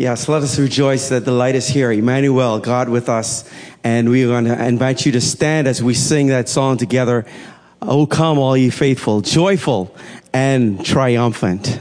Yes, let us rejoice that the light is here. Emmanuel, God with us. And we are going to invite you to stand as we sing that song together. Oh, come, all ye faithful, joyful and triumphant.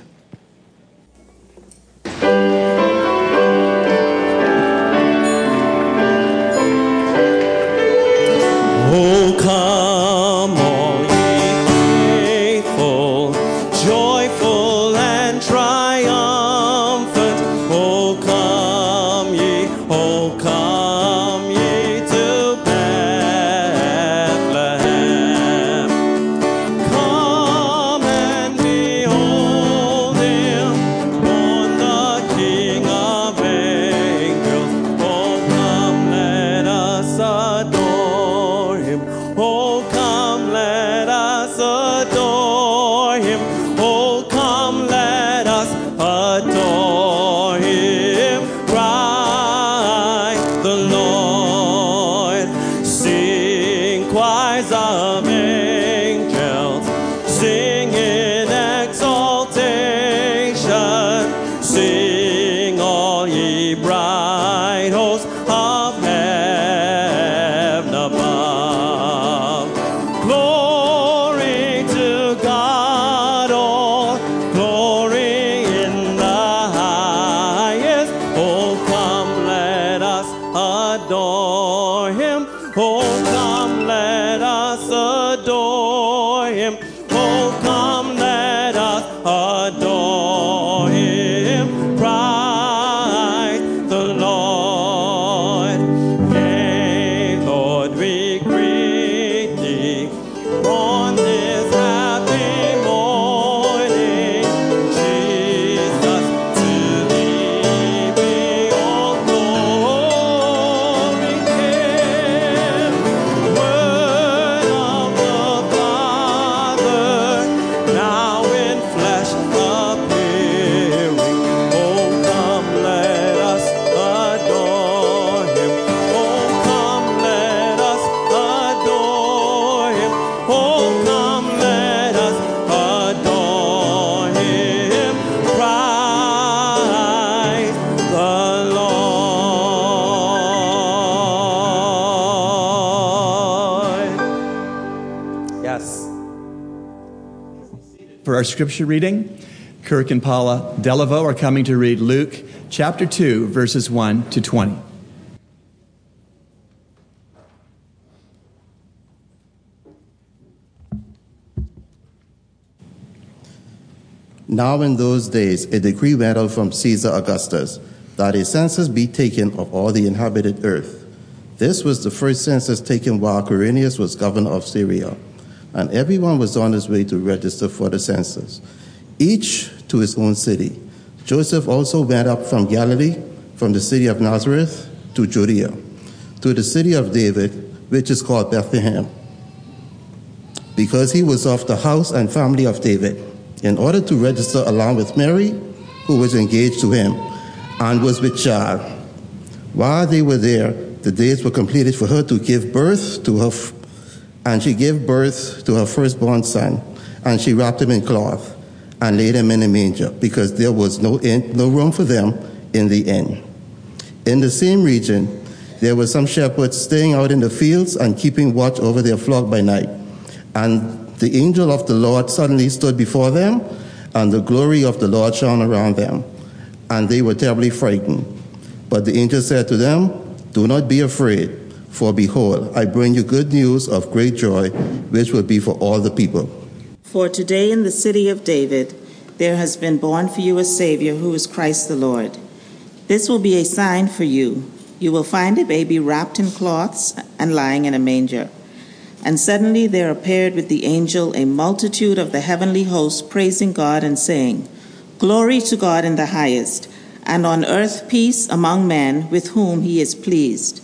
Our scripture reading, Kirk and Paula Delaveau are coming to read Luke chapter 2, verses 1 to 20. Now in those days a decree went out from Caesar Augustus that a census be taken of all the inhabited earth. This was the first census taken while Quirinius was governor of Syria, and everyone was on his way to register for the census, each to his own city. Joseph also went up from Galilee, from the city of Nazareth to Judea, to the city of David, which is called Bethlehem, because he was of the house and family of David in order to register along with Mary, who was engaged to him and was with child. While they were there, the days were completed for her to give birth to her, and she gave birth to her firstborn son, and she wrapped him in cloth and laid him in a manger, because there was no, no room for them in the inn. In the same region, there were some shepherds staying out in the fields and keeping watch over their flock by night. And the angel of the Lord suddenly stood before them, and the glory of the Lord shone around them, and they were terribly frightened. But the angel said to them, Do not be afraid, for behold, I bring you good news of great joy, which will be for all the people. For today in the city of David there has been born for you a Savior who is Christ the Lord. This will be a sign for you. You will find a baby wrapped in cloths and lying in a manger. And suddenly there appeared with the angel a multitude of the heavenly hosts praising God and saying, Glory to God in the highest, and on earth peace among men with whom he is pleased.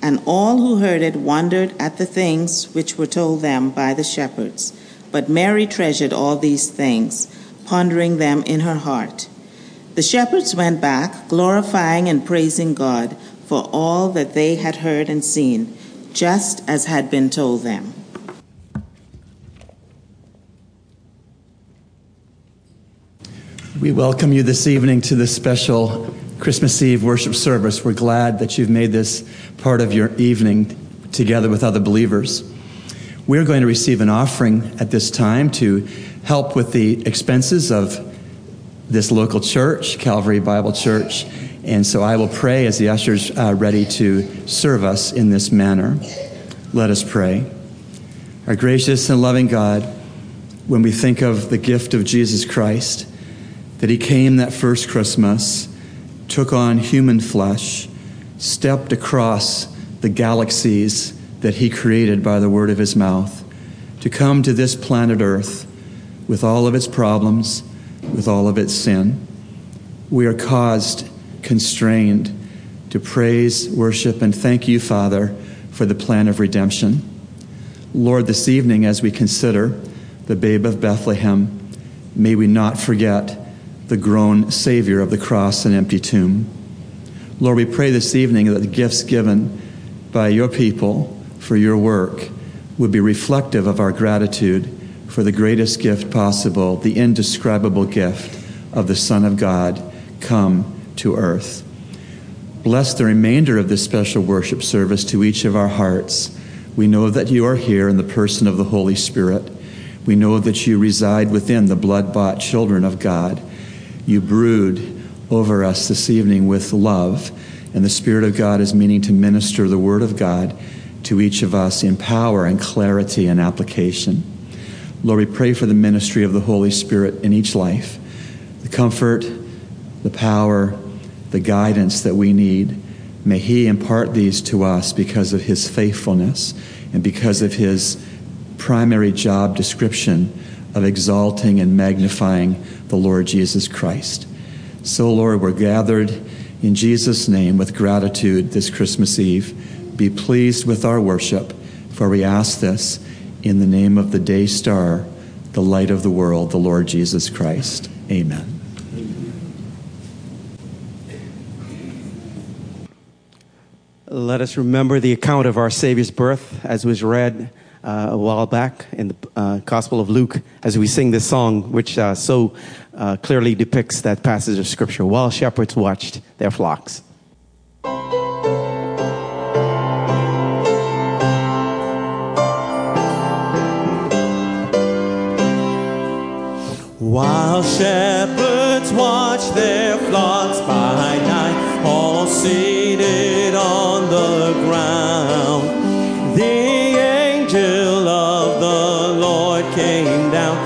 And all who heard it wondered at the things which were told them by the shepherds. But Mary treasured all these things, pondering them in her heart. The shepherds went back, glorifying and praising God for all that they had heard and seen, just as had been told them. We welcome you this evening to this special Christmas Eve worship service. We're glad that you've made this part of your evening together with other believers. We're going to receive an offering at this time to help with the expenses of this local church, Calvary Bible Church. And so I will pray as the ushers are ready to serve us in this manner. Let us pray. Our gracious and loving God, when we think of the gift of Jesus Christ, that he came that first Christmas, took on human flesh, stepped across the galaxies that he created by the word of his mouth, to come to this planet Earth with all of its problems, with all of its sin. We are caused, constrained to praise, worship, and thank you, Father, for the plan of redemption. Lord, this evening, as we consider the babe of Bethlehem, may we not forget the grown Savior of the cross and empty tomb. Lord, we pray this evening that the gifts given by your people for your work would be reflective of our gratitude for the greatest gift possible, the indescribable gift of the Son of God come to earth. Bless the remainder of this special worship service to each of our hearts. We know that you are here in the person of the Holy Spirit. We know that you reside within the blood bought children of God. You brood over us this evening with love, and the Spirit of God is meaning to minister the Word of God to each of us in power and clarity and application. Lord, we pray for the ministry of the Holy Spirit in each life, the comfort, the power, the guidance that we need. May He impart these to us because of His faithfulness and because of His primary job description of exalting and magnifying the Lord Jesus Christ. So, Lord, we're gathered in Jesus' name with gratitude this Christmas Eve. Be pleased with our worship, for we ask this in the name of the day star, the light of the world, the Lord Jesus Christ. Amen. Let us remember the account of our Savior's birth as was read uh, a while back in the uh, Gospel of Luke as we sing this song, which uh, so uh, clearly depicts that passage of Scripture while shepherds watched their flocks. While shepherds watch their flocks by night, all seated on the ground, angel of the Lord came down,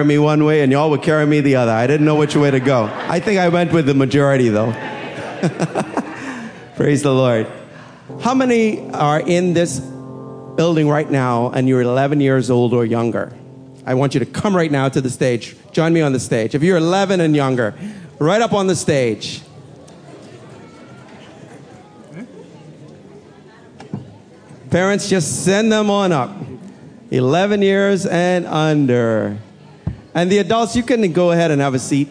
carrying me one way and y'all would carry me the other. I didn't know which way to go. I think I went with the majority though. Praise the Lord. How many are in this building right now and you're 11 years old or younger? I want you to come right now to the stage. Join me on the stage. If you're 11 and younger, right up on the stage. Parents, just send them on up. 11 years and under. And the adults, you can go ahead and have a seat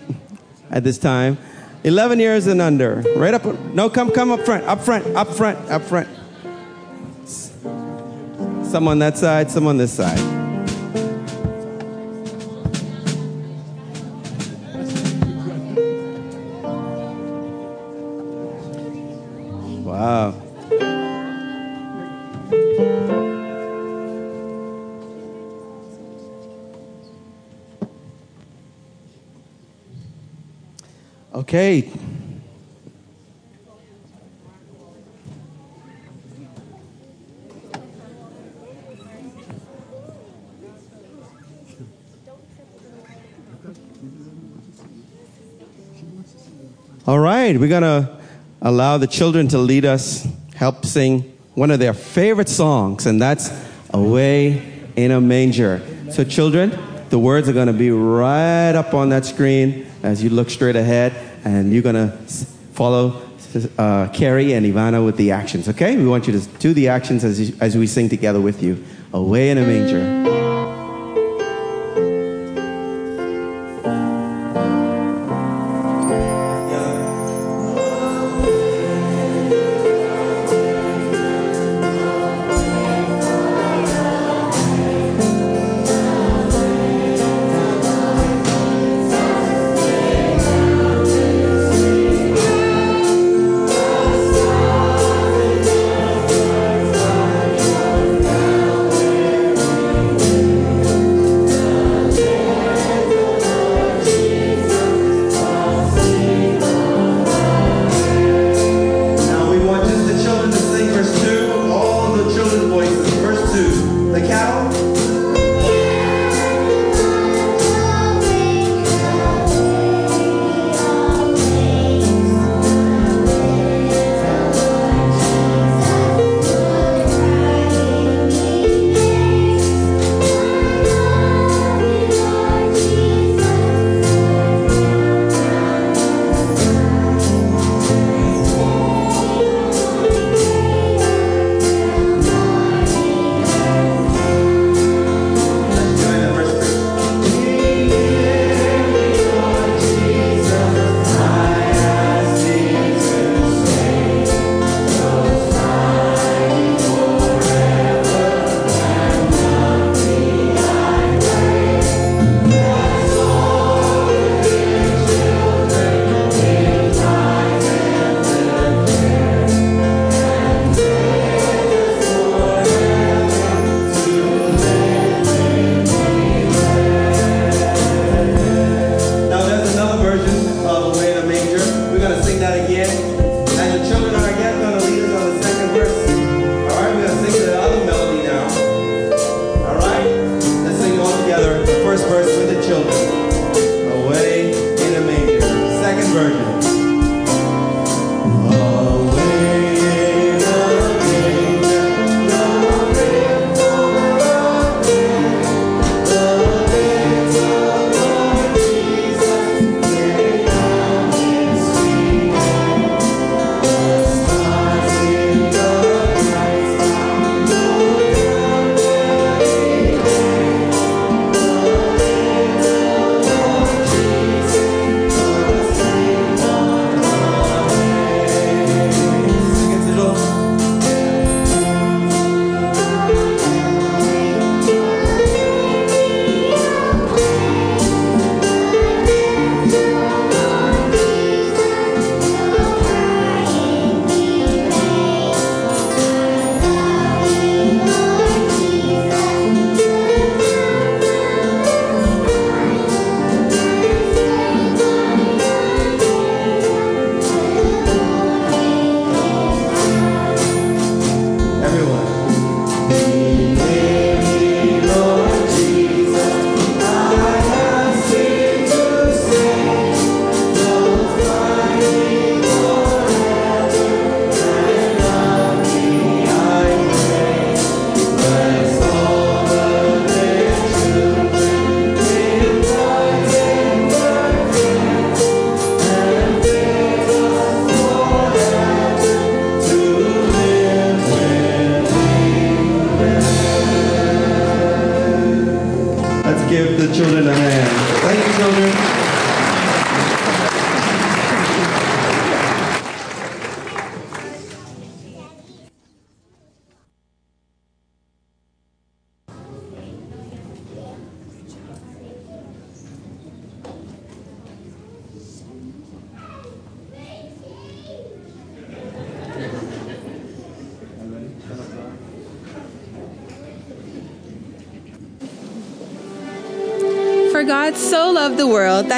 at this time. 11 years and under. Right up. No, come, come up front. Up front. Up front. Up front. Some on that side, some on this side. Wow. Okay. All right, we're going to allow the children to lead us, help sing one of their favorite songs, and that's Away in a Manger. So, children, the words are going to be right up on that screen as you look straight ahead, and you're going to follow uh, Carrie and Ivana with the actions, okay? We want you to do the actions as, as we sing together with you. Away in a Manger.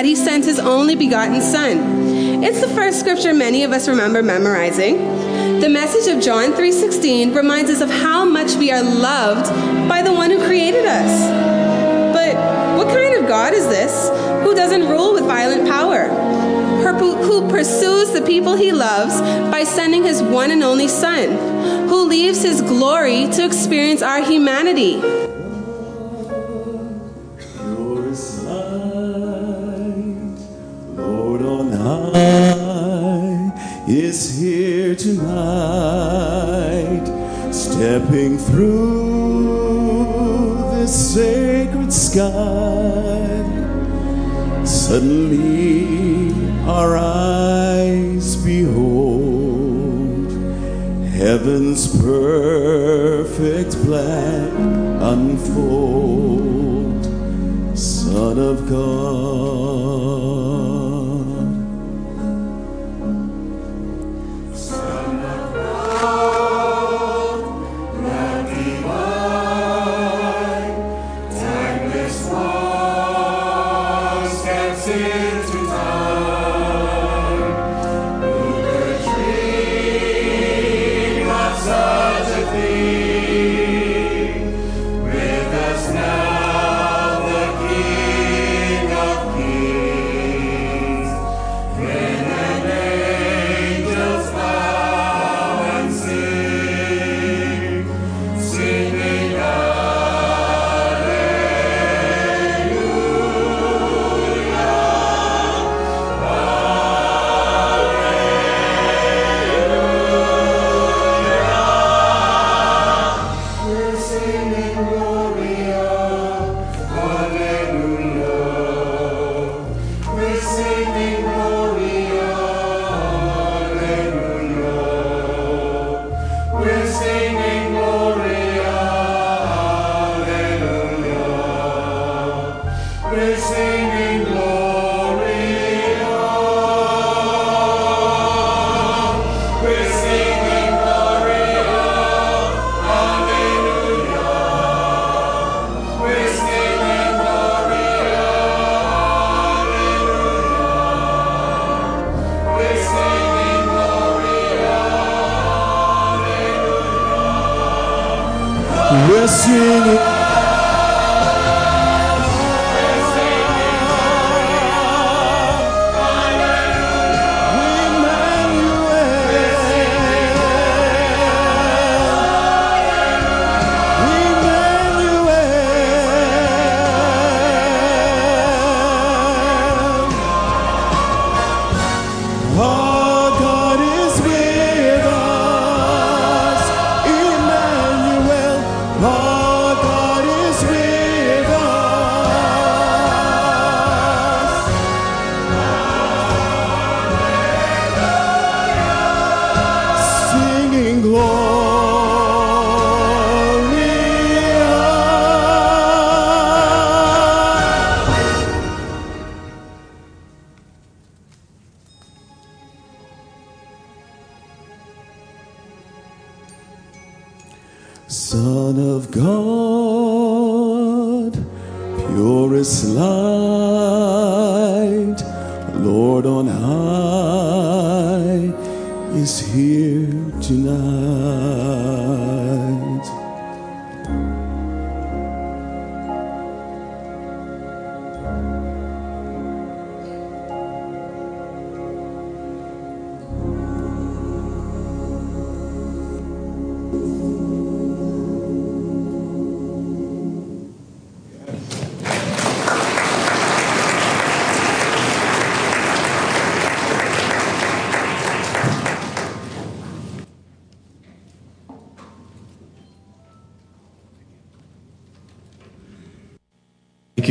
That he sent his only begotten Son. It's the first scripture many of us remember memorizing. The message of John 3:16 reminds us of how much we are loved by the one who created us. But what kind of God is this who doesn't rule with violent power? Who pursues the people he loves by sending his one and only Son, who leaves his glory to experience our humanity.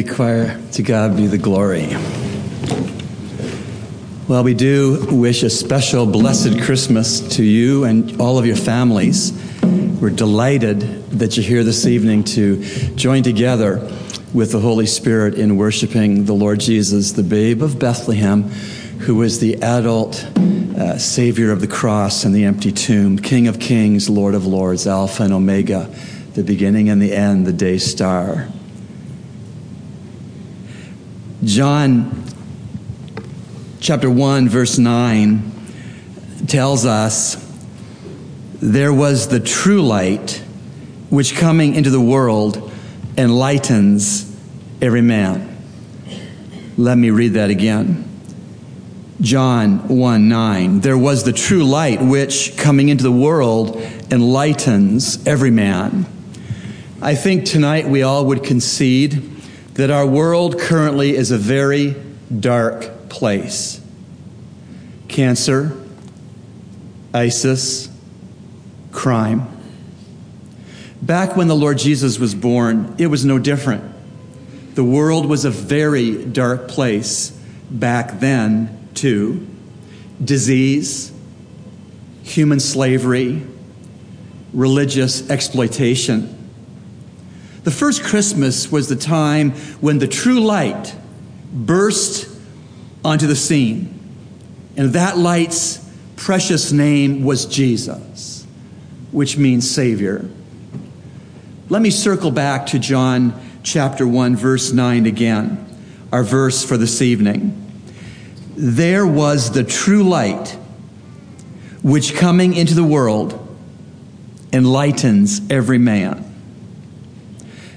You, choir. To God be the glory. Well, we do wish a special blessed Christmas to you and all of your families. We're delighted that you're here this evening to join together with the Holy Spirit in worshiping the Lord Jesus, the babe of Bethlehem, who is the adult uh, Savior of the cross and the empty tomb, King of kings, Lord of lords, Alpha and Omega, the beginning and the end, the day star. John chapter 1, verse 9 tells us there was the true light which coming into the world enlightens every man. Let me read that again. John 1 9. There was the true light which coming into the world enlightens every man. I think tonight we all would concede that our world currently is a very dark place. Cancer, ISIS, crime. Back when the Lord Jesus was born, it was no different. The world was a very dark place back then, too. Disease, human slavery, religious exploitation. The first Christmas was the time when the true light burst onto the scene. And that light's precious name was Jesus, which means Savior. Let me circle back to John chapter 1, verse 9 again, our verse for this evening. There was the true light, which coming into the world enlightens every man.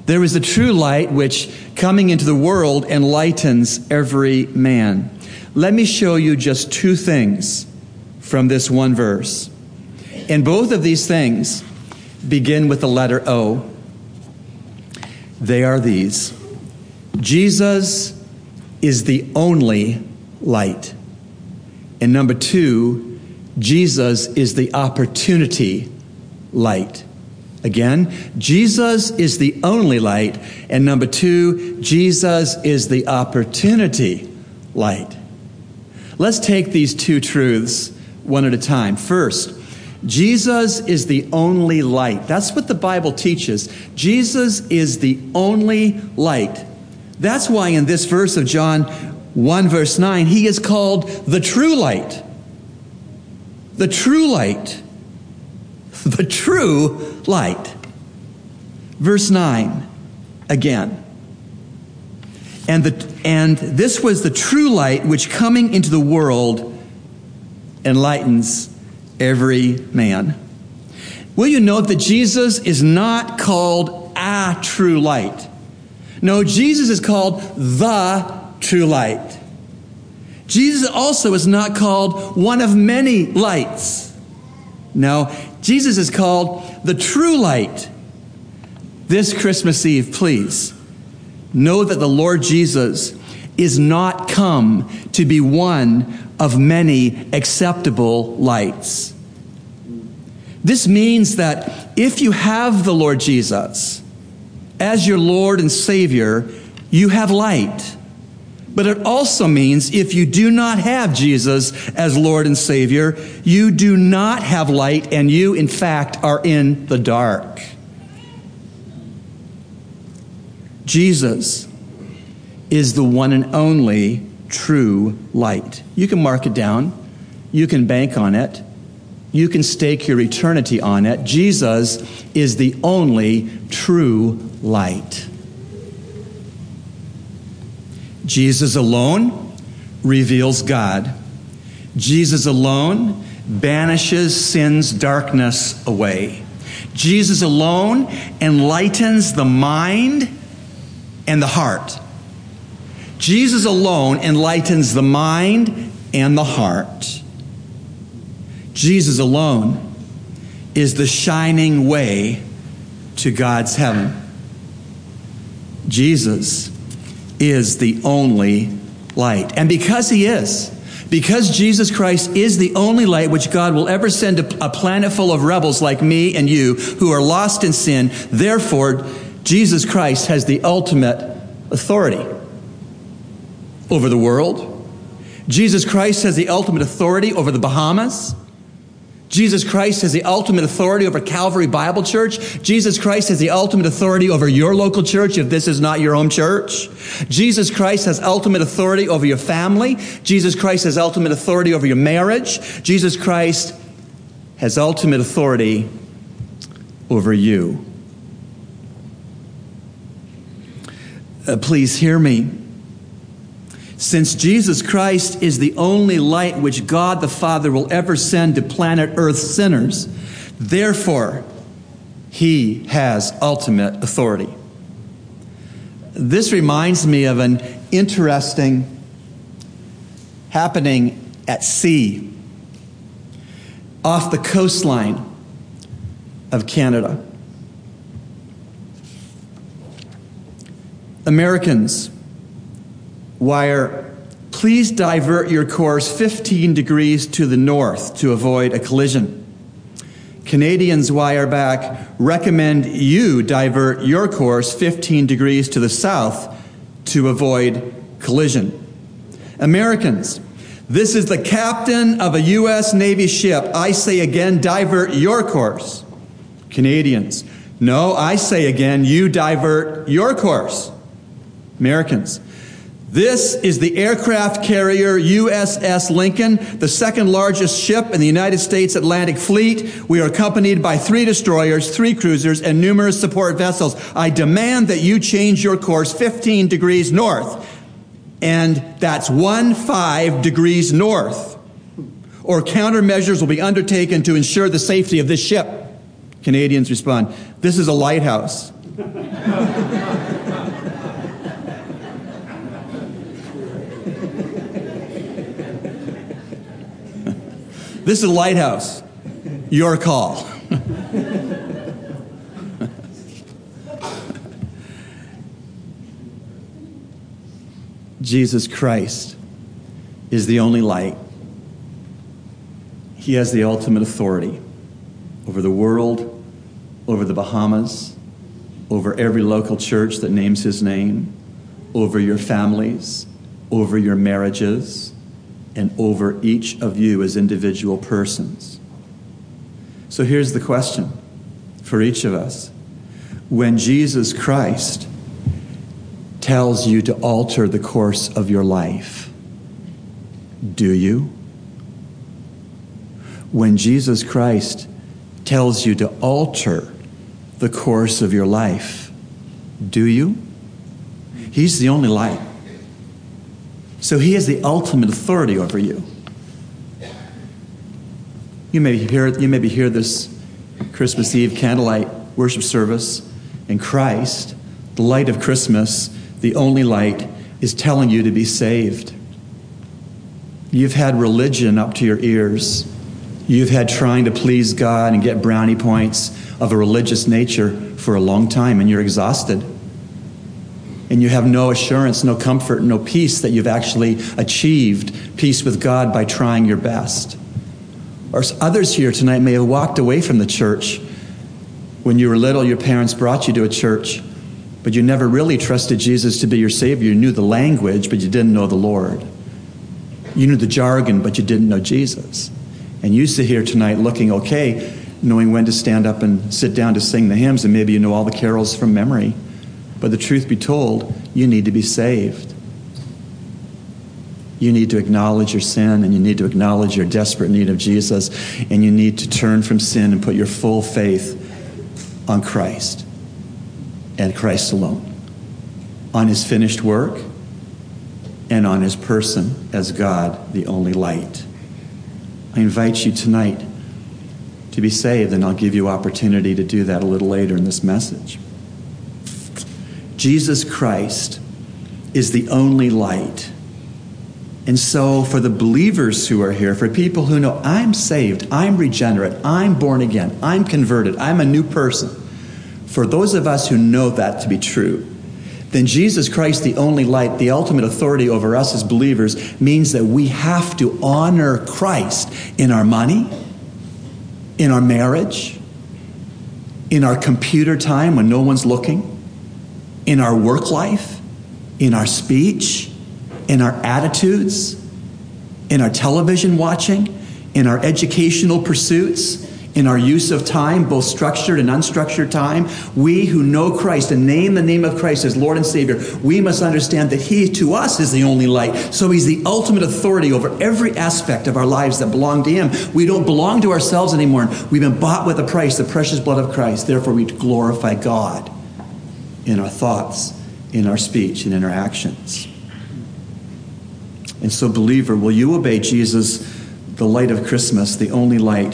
There is a true light which, coming into the world, enlightens every man. Let me show you just two things from this one verse. And both of these things begin with the letter O. They are these Jesus is the only light. And number two, Jesus is the opportunity light. Again, Jesus is the only light. And number two, Jesus is the opportunity light. Let's take these two truths one at a time. First, Jesus is the only light. That's what the Bible teaches. Jesus is the only light. That's why in this verse of John 1, verse 9, he is called the true light. The true light. The true light. Verse 9, again. And, the, and this was the true light which coming into the world enlightens every man. Will you note that Jesus is not called a true light? No, Jesus is called the true light. Jesus also is not called one of many lights. No, Jesus is called the true light. This Christmas Eve, please know that the Lord Jesus is not come to be one of many acceptable lights. This means that if you have the Lord Jesus as your Lord and Savior, you have light. But it also means if you do not have Jesus as Lord and Savior, you do not have light and you, in fact, are in the dark. Jesus is the one and only true light. You can mark it down, you can bank on it, you can stake your eternity on it. Jesus is the only true light. Jesus alone reveals God. Jesus alone banishes sin's darkness away. Jesus alone enlightens the mind and the heart. Jesus alone enlightens the mind and the heart. Jesus alone is the shining way to God's heaven. Jesus is the only light. And because he is, because Jesus Christ is the only light which God will ever send to a planet full of rebels like me and you who are lost in sin, therefore, Jesus Christ has the ultimate authority over the world. Jesus Christ has the ultimate authority over the Bahamas. Jesus Christ has the ultimate authority over Calvary Bible Church. Jesus Christ has the ultimate authority over your local church if this is not your home church. Jesus Christ has ultimate authority over your family. Jesus Christ has ultimate authority over your marriage. Jesus Christ has ultimate authority over you. Uh, please hear me. Since Jesus Christ is the only light which God the Father will ever send to planet Earth sinners, therefore, he has ultimate authority. This reminds me of an interesting happening at sea off the coastline of Canada. Americans wire, please divert your course 15 degrees to the north to avoid a collision. Canadians wire back, recommend you divert your course 15 degrees to the south to avoid collision. Americans, this is the captain of a U.S. Navy ship. I say again, divert your course. Canadians, no, I say again, you divert your course. Americans, this is the aircraft carrier USS Lincoln, the second largest ship in the United States Atlantic Fleet. We are accompanied by three destroyers, three cruisers, and numerous support vessels. I demand that you change your course 15 degrees north. And that's one five degrees north. Or countermeasures will be undertaken to ensure the safety of this ship. Canadians respond, This is a lighthouse. This is a lighthouse. Your call. Jesus Christ is the only light. He has the ultimate authority over the world, over the Bahamas, over every local church that names his name, over your families, over your marriages, and over each of you as individual persons. So here's the question for each of us. When Jesus Christ tells you to alter the course of your life, do you? When Jesus Christ tells you to alter the course of your life, do you? He's the only light. So he has the ultimate authority over you. You may hear, you maybe hear this Christmas Eve candlelight worship service, and Christ, the light of Christmas, the only light, is telling you to be saved. You've had religion up to your ears. You've had trying to please God and get brownie points of a religious nature for a long time, and you're exhausted and you have no assurance, no comfort, no peace that you've actually achieved peace with God by trying your best. Or others here tonight may have walked away from the church. When you were little, your parents brought you to a church, but you never really trusted Jesus to be your Savior. You knew the language, but you didn't know the Lord. You knew the jargon, but you didn't know Jesus. And you sit here tonight looking okay, knowing when to stand up and sit down to sing the hymns, and maybe you know all the carols from memory. But the truth be told, you need to be saved. You need to acknowledge your sin and you need to acknowledge your desperate need of Jesus and you need to turn from sin and put your full faith on Christ and Christ alone, on his finished work and on his person as God, the only light. I invite you tonight to be saved, and I'll give you opportunity to do that a little later in this message. Jesus Christ is the only light. And so, for the believers who are here, for people who know I'm saved, I'm regenerate, I'm born again, I'm converted, I'm a new person, for those of us who know that to be true, then Jesus Christ, the only light, the ultimate authority over us as believers, means that we have to honor Christ in our money, in our marriage, in our computer time when no one's looking in our work life, in our speech, in our attitudes, in our television watching, in our educational pursuits, in our use of time, both structured and unstructured time, we who know Christ and name the name of Christ as Lord and Savior, we must understand that He to us is the only light. So He's the ultimate authority over every aspect of our lives that belong to Him. We don't belong to ourselves anymore. We've been bought with a price, the precious blood of Christ. Therefore, we glorify God in our thoughts, in our speech, and in our actions. And so, believer, will you obey Jesus, the light of Christmas, the only light,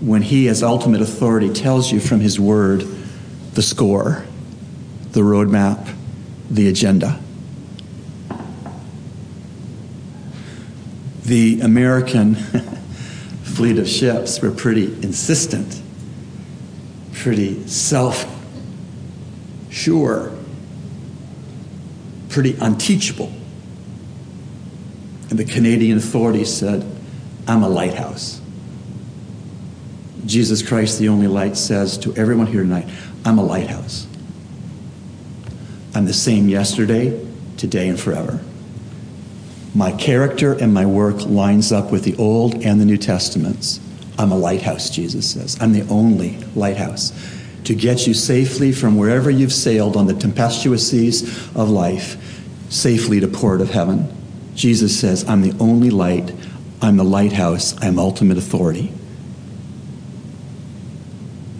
when he, as ultimate authority, tells you from his word the score, the roadmap, the agenda? The American fleet of ships were pretty insistent, pretty self sure, pretty unteachable. And the Canadian authorities said, I'm a lighthouse. Jesus Christ, the only light, says to everyone here tonight, I'm a lighthouse. I'm the same yesterday, today, and forever. My character and my work lines up with the Old and the New Testaments. I'm a lighthouse, Jesus says. I'm the only lighthouse to get you safely from wherever you've sailed on the tempestuous seas of life, safely to port of heaven. Jesus says, I'm the only light. I'm the lighthouse. I'm ultimate authority.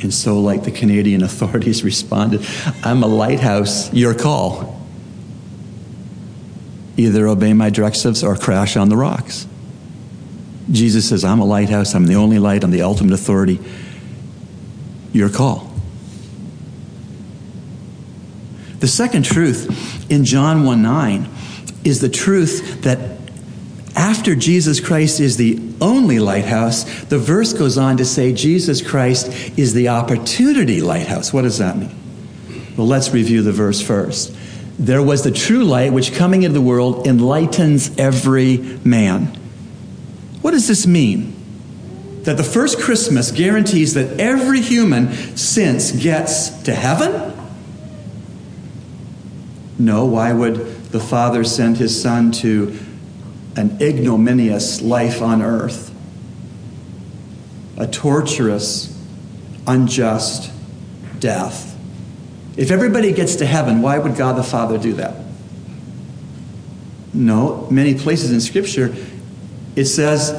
And so, like the Canadian authorities responded, I'm a lighthouse, your call. Either obey my directives or crash on the rocks. Jesus says, I'm a lighthouse, I'm the only light, I'm the ultimate authority. Your call. The second truth in John 1 9 is the truth that after Jesus Christ is the only lighthouse, the verse goes on to say Jesus Christ is the opportunity lighthouse. What does that mean? Well, let's review the verse first. There was the true light which coming into the world enlightens every man. What does this mean? That the first Christmas guarantees that every human since gets to heaven? No, why would the Father send his Son to an ignominious life on earth? A torturous, unjust death if everybody gets to heaven, why would God the Father do that? No, many places in Scripture it says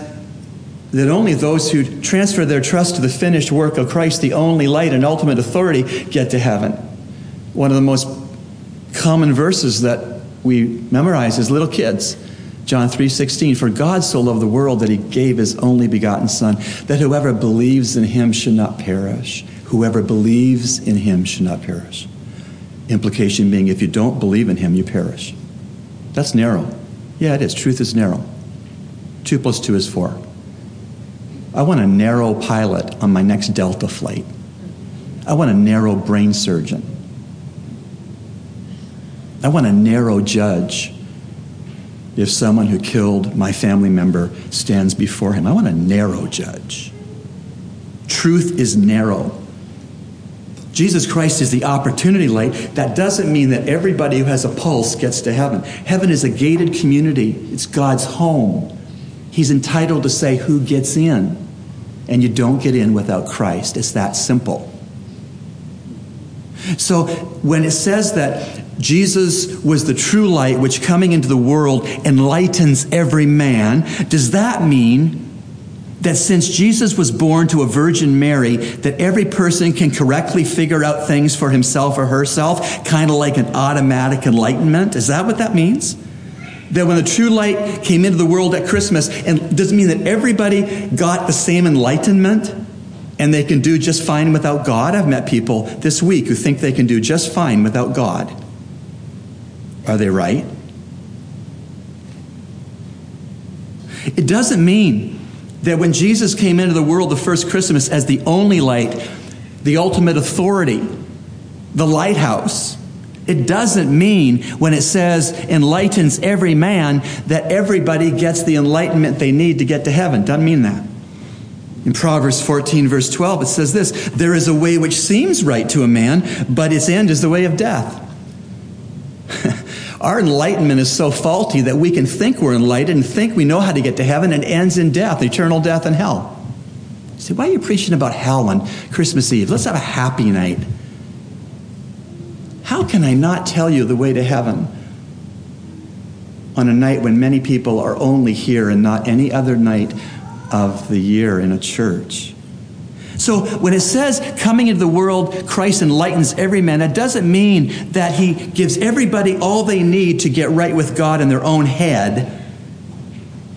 that only those who transfer their trust to the finished work of Christ, the only light and ultimate authority, get to heaven. One of the most common verses that we memorize as little kids. John 3:16 For God so loved the world that he gave his only begotten son that whoever believes in him should not perish Whoever believes in him should not perish. Implication being, if you don't believe in him, you perish. That's narrow. Yeah, it is. Truth is narrow. Two plus two is four. I want a narrow pilot on my next Delta flight. I want a narrow brain surgeon. I want a narrow judge if someone who killed my family member stands before him. I want a narrow judge. Truth is narrow. Jesus Christ is the opportunity light. That doesn't mean that everybody who has a pulse gets to heaven. Heaven is a gated community, it's God's home. He's entitled to say who gets in. And you don't get in without Christ. It's that simple. So when it says that Jesus was the true light which coming into the world enlightens every man, does that mean that since Jesus was born to a Virgin Mary, that every person can correctly figure out things for himself or herself, kind of like an automatic enlightenment? Is that what that means? That when the true light came into the world at Christmas, and does it mean that everybody got the same enlightenment and they can do just fine without God? I've met people this week who think they can do just fine without God. Are they right? It doesn't mean that when Jesus came into the world the first Christmas as the only light, the ultimate authority, the lighthouse, it doesn't mean when it says enlightens every man that everybody gets the enlightenment they need to get to heaven. Doesn't mean that. In Proverbs 14, verse 12, it says this There is a way which seems right to a man, but its end is the way of death. Our enlightenment is so faulty that we can think we're enlightened and think we know how to get to heaven and ends in death, eternal death and hell. You say, why are you preaching about hell on Christmas Eve? Let's have a happy night. How can I not tell you the way to heaven on a night when many people are only here and not any other night of the year in a church? So when it says coming into the world, Christ enlightens every man, that doesn't mean that he gives everybody all they need to get right with God in their own head.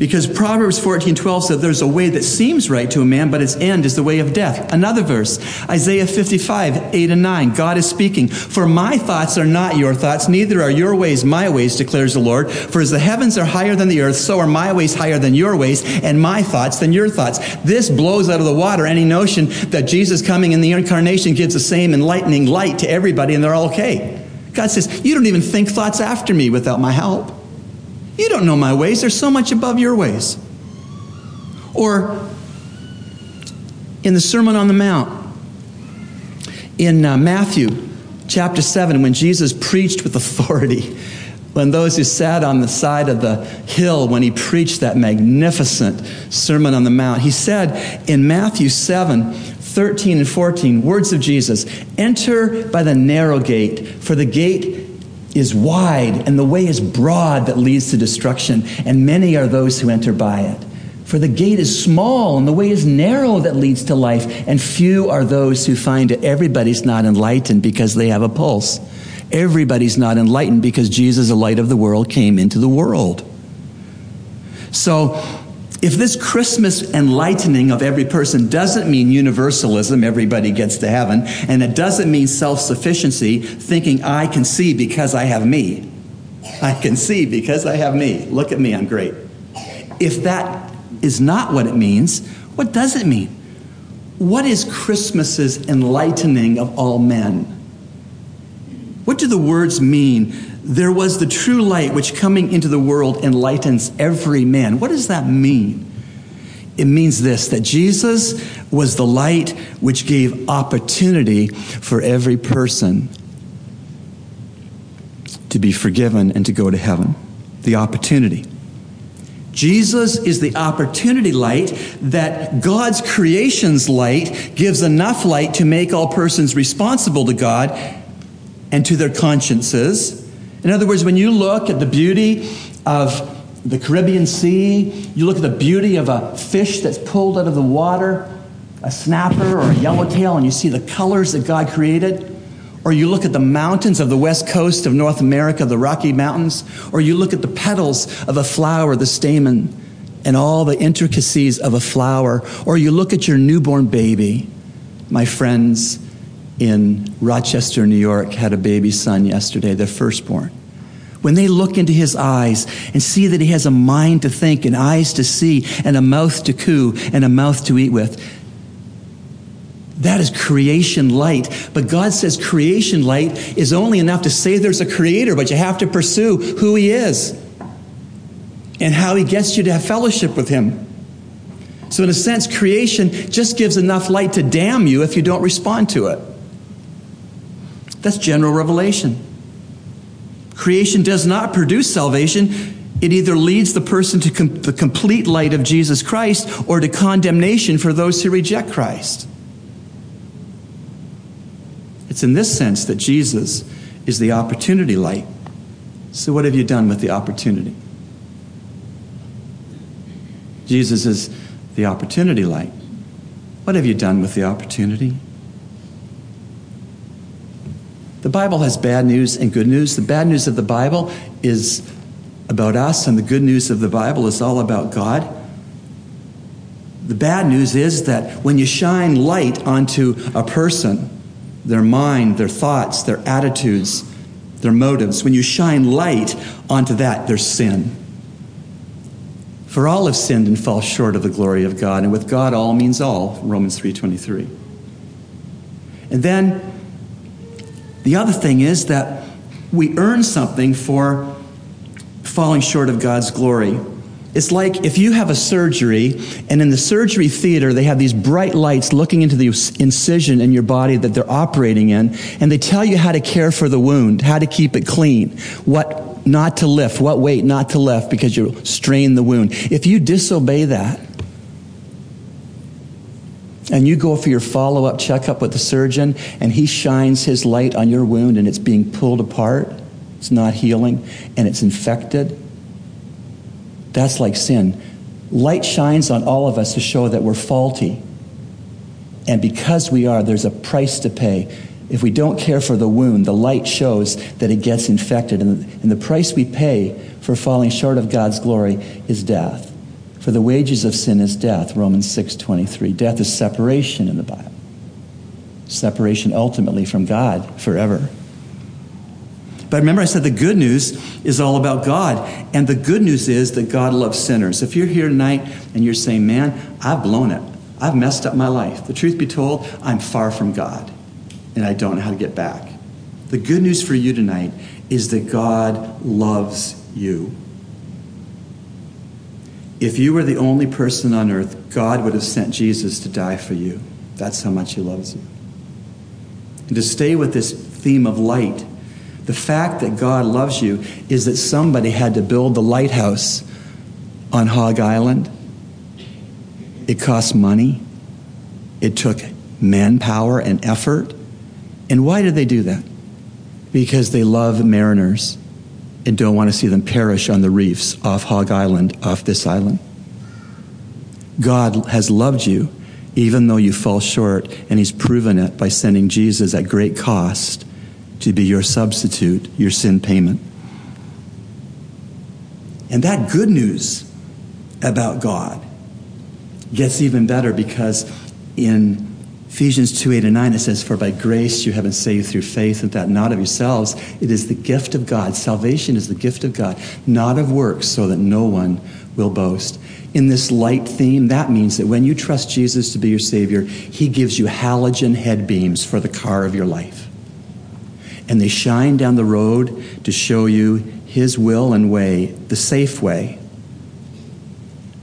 Because Proverbs 14:12 said there's a way that seems right to a man, but its end is the way of death. Another verse, Isaiah 55, 8 and 9. God is speaking, For my thoughts are not your thoughts, neither are your ways my ways, declares the Lord. For as the heavens are higher than the earth, so are my ways higher than your ways, and my thoughts than your thoughts. This blows out of the water any notion that Jesus coming in the incarnation gives the same enlightening light to everybody and they're all okay. God says, You don't even think thoughts after me without my help. You don't know my ways. They're so much above your ways. Or in the Sermon on the Mount, in uh, Matthew chapter 7, when Jesus preached with authority, when those who sat on the side of the hill when he preached that magnificent Sermon on the Mount, he said in Matthew 7 13 and 14, words of Jesus Enter by the narrow gate, for the gate is wide and the way is broad that leads to destruction, and many are those who enter by it. For the gate is small and the way is narrow that leads to life, and few are those who find it. Everybody's not enlightened because they have a pulse. Everybody's not enlightened because Jesus, the light of the world, came into the world. So, if this Christmas enlightening of every person doesn't mean universalism, everybody gets to heaven, and it doesn't mean self sufficiency, thinking I can see because I have me. I can see because I have me. Look at me, I'm great. If that is not what it means, what does it mean? What is Christmas's enlightening of all men? What do the words mean? There was the true light which coming into the world enlightens every man. What does that mean? It means this that Jesus was the light which gave opportunity for every person to be forgiven and to go to heaven. The opportunity. Jesus is the opportunity light that God's creation's light gives enough light to make all persons responsible to God and to their consciences. In other words, when you look at the beauty of the Caribbean Sea, you look at the beauty of a fish that's pulled out of the water, a snapper or a yellowtail, and you see the colors that God created. Or you look at the mountains of the west coast of North America, the Rocky Mountains, or you look at the petals of a flower, the stamen, and all the intricacies of a flower, or you look at your newborn baby. My friends in Rochester, New York, had a baby son yesterday, their firstborn. When they look into his eyes and see that he has a mind to think, and eyes to see, and a mouth to coo, and a mouth to eat with, that is creation light. But God says creation light is only enough to say there's a creator, but you have to pursue who he is and how he gets you to have fellowship with him. So, in a sense, creation just gives enough light to damn you if you don't respond to it. That's general revelation. Creation does not produce salvation. It either leads the person to com- the complete light of Jesus Christ or to condemnation for those who reject Christ. It's in this sense that Jesus is the opportunity light. So, what have you done with the opportunity? Jesus is the opportunity light. What have you done with the opportunity? The Bible has bad news and good news. The bad news of the Bible is about us, and the good news of the Bible is all about God. The bad news is that when you shine light onto a person, their mind, their thoughts, their attitudes, their motives, when you shine light onto that, there's sin. For all have sinned and fall short of the glory of God, and with God all means all, Romans 3:23. And then the other thing is that we earn something for falling short of God's glory. It's like if you have a surgery, and in the surgery theater, they have these bright lights looking into the incision in your body that they're operating in, and they tell you how to care for the wound, how to keep it clean, what not to lift, what weight not to lift because you'll strain the wound. If you disobey that, and you go for your follow up checkup with the surgeon, and he shines his light on your wound and it's being pulled apart, it's not healing, and it's infected, that's like sin. Light shines on all of us to show that we're faulty. And because we are, there's a price to pay. If we don't care for the wound, the light shows that it gets infected. And the, price we pay for falling short of God's glory is death. For the wages of sin is death, Romans 6:23. Death is separation in the Bible. Separation ultimately from God forever. But remember, I said the good news is all about God. And the good news is that God loves sinners. If you're here tonight and you're saying, man, I've blown it, I've messed up my life. The truth be told, I'm far from God and I don't know how to get back. The good news for you tonight is that God loves you. If you were the only person on earth, God would have sent Jesus to die for you. That's how much He loves you. And to stay with this theme of light, the fact that God loves you is that somebody had to build the lighthouse on Hog Island. It cost money, it took manpower and effort. And why did they do that? Because they love mariners and don't want to see them perish on the reefs off Hog Island, off this island. God has loved you even though you fall short, and He's proven it by sending Jesus at great cost to be your substitute, your sin payment. And that good news about God gets even better because in Ephesians 2 8 and 9, it says, For by grace you have been saved through faith, and that not of yourselves. It is the gift of God. Salvation is the gift of God, not of works, so that no one will boast. In this light theme, that means that when you trust Jesus to be your Savior, He gives you halogen head beams for the car of your life. And they shine down the road to show you His will and way, the safe way.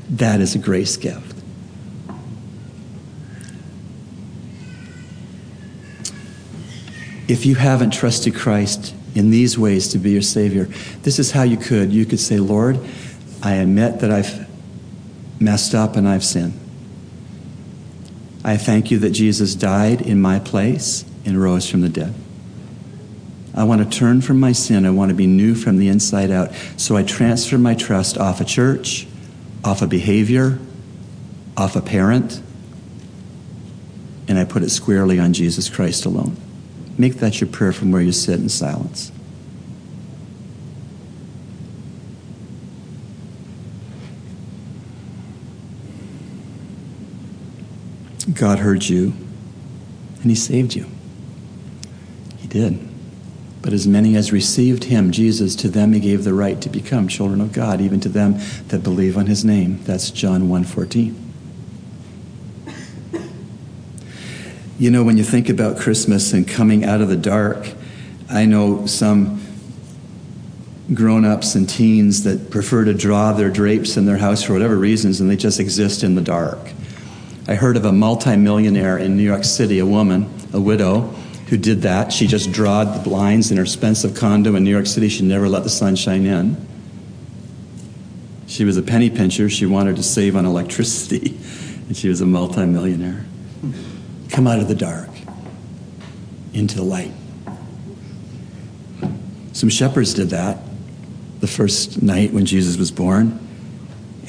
That is a grace gift. If you haven't trusted Christ in these ways to be your Savior, this is how you could. You could say, Lord, I admit that I've messed up and I've sinned. I thank you that Jesus died in my place and rose from the dead. I want to turn from my sin. I want to be new from the inside out. So I transfer my trust off a church, off a behavior, off a parent, and I put it squarely on Jesus Christ alone. Make that your prayer from where you sit in silence. God heard you and He saved you. He did. But as many as received Him, Jesus, to them He gave the right to become children of God, even to them that believe on His name. That's John 1.14. You know, when you think about Christmas and coming out of the dark, I know some grown ups and teens that prefer to draw their drapes in their house for whatever reasons and they just exist in the dark. I heard of a multimillionaire in New York City, a woman, a widow, who did that. She just drawed the blinds in her expensive condo in New York City. She never let the sun shine in. She was a penny pincher. She wanted to save on electricity, and she was a multimillionaire come out of the dark into the light. Some shepherds did that the first night when Jesus was born.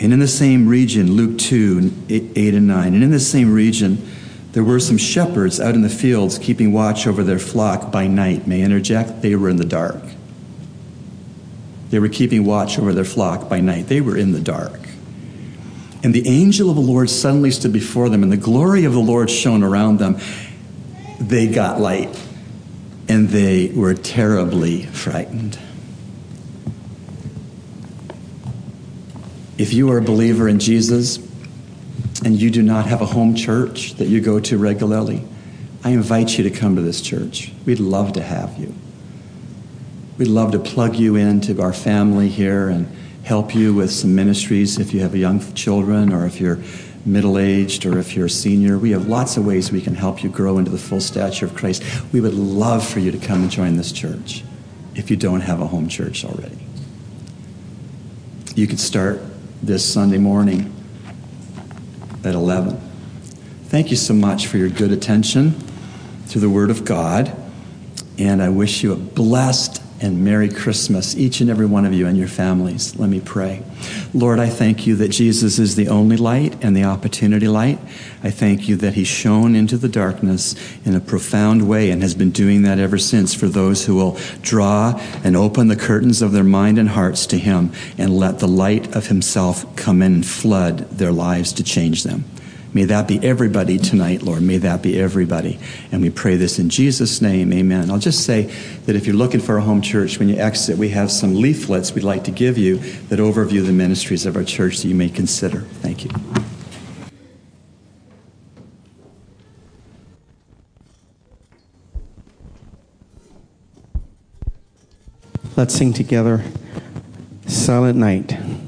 And in the same region, Luke 2, 8 and 9, and in the same region, there were some shepherds out in the fields keeping watch over their flock by night. May I interject? They were in the dark. They were keeping watch over their flock by night. They were in the dark. And the angel of the Lord suddenly stood before them, and the glory of the Lord shone around them. They got light, and they were terribly frightened. If you are a believer in Jesus and you do not have a home church that you go to regularly, I invite you to come to this church. We'd love to have you. We'd love to plug you into our family here and help you with some ministries if you have young children or if you're middle aged or if you're a senior. We have lots of ways we can help you grow into the full stature of Christ. We would love for you to come and join this church if you don't have a home church already. You could start this Sunday morning at 11. Thank you so much for your good attention to the Word of God, and I wish you a blessed and Merry Christmas, each and every one of you and your families. Let me pray. Lord, I thank you that Jesus is the only light and the opportunity light. I thank you that he shone into the darkness in a profound way and has been doing that ever since for those who will draw and open the curtains of their mind and hearts to him and let the light of himself come in and flood their lives to change them. May that be everybody tonight, Lord. May that be everybody. And we pray this in Jesus' name. Amen. I'll just say that if you're looking for a home church, when you exit, we have some leaflets we'd like to give you that overview the ministries of our church that you may consider. Thank you. Let's sing together Silent Night.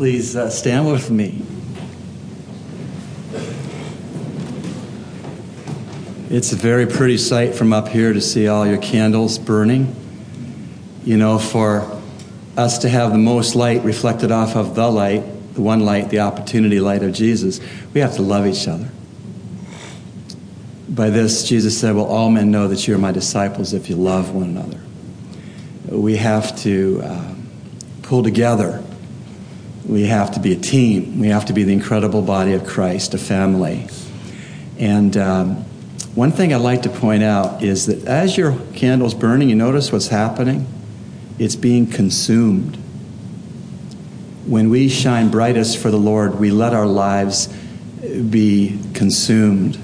Please uh, stand with me. It's a very pretty sight from up here to see all your candles burning. You know, for us to have the most light reflected off of the light, the one light, the opportunity light of Jesus, we have to love each other. By this, Jesus said, Well, all men know that you are my disciples if you love one another. We have to um, pull together. We have to be a team. We have to be the incredible body of Christ, a family. And um, one thing I'd like to point out is that as your candle's burning, you notice what's happening? It's being consumed. When we shine brightest for the Lord, we let our lives be consumed.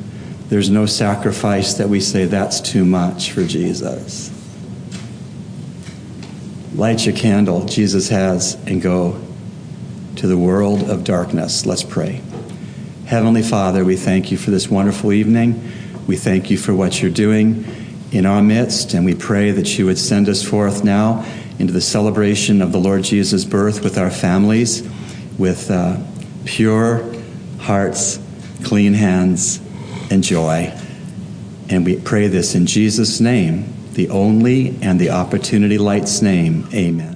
There's no sacrifice that we say that's too much for Jesus. Light your candle, Jesus has, and go to the world of darkness. Let's pray. Heavenly Father, we thank you for this wonderful evening. We thank you for what you're doing in our midst, and we pray that you would send us forth now into the celebration of the Lord Jesus' birth with our families, with uh, pure hearts, clean hands, and joy. And we pray this in Jesus' name, the only and the opportunity light's name. Amen.